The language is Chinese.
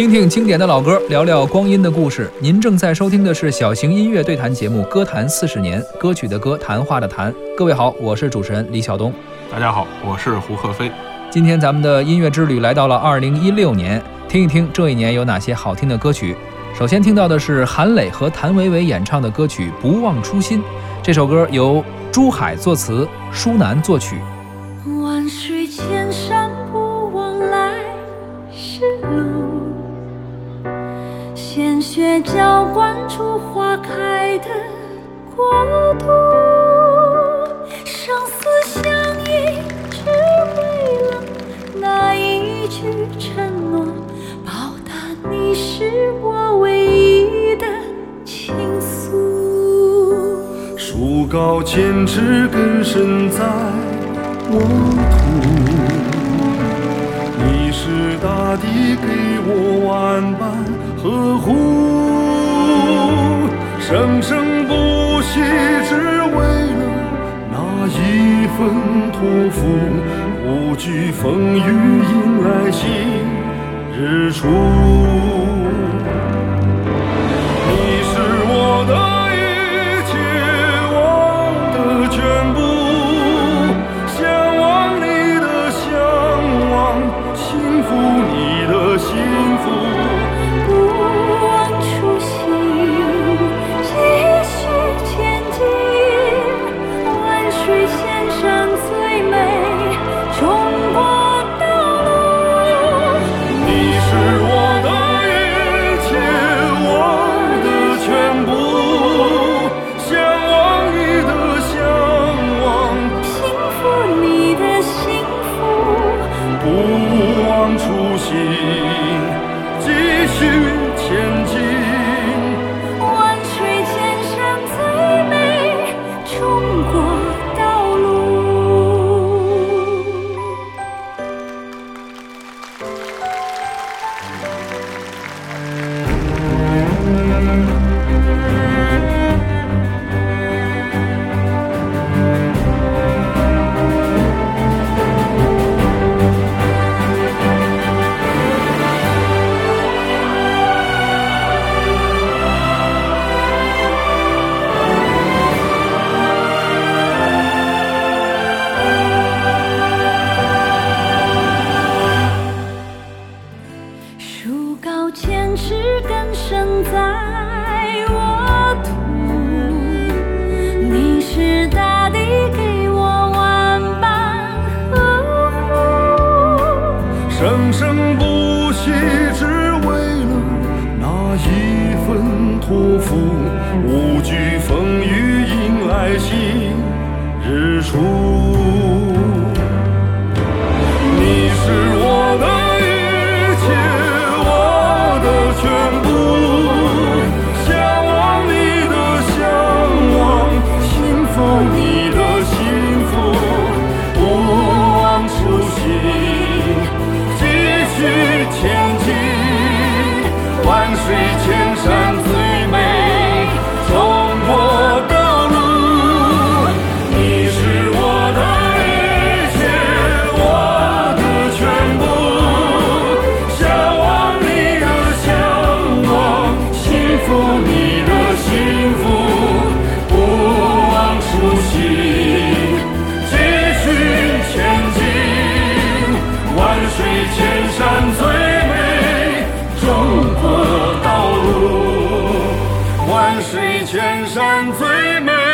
听听经典的老歌，聊聊光阴的故事。您正在收听的是小型音乐对谈节目《歌坛四十年》，歌曲的歌，谈话的谈。各位好，我是主持人李晓东。大家好，我是胡克飞。今天咱们的音乐之旅来到了二零一六年，听一听这一年有哪些好听的歌曲。首先听到的是韩磊和谭维维演唱的歌曲《不忘初心》，这首歌由朱海作词，舒楠作曲。万水千山鲜血浇灌出花开的国度，生死相依，只为了那一句承诺，报答你是我唯一的倾诉。树高千尺，根深在沃土，你是大地给我万般。呵护，生生不息，只为了那一份托付。无惧风雨，迎来新日出。生生不息，只为了那一份托付，无惧风雨，迎来新日出。千山最美。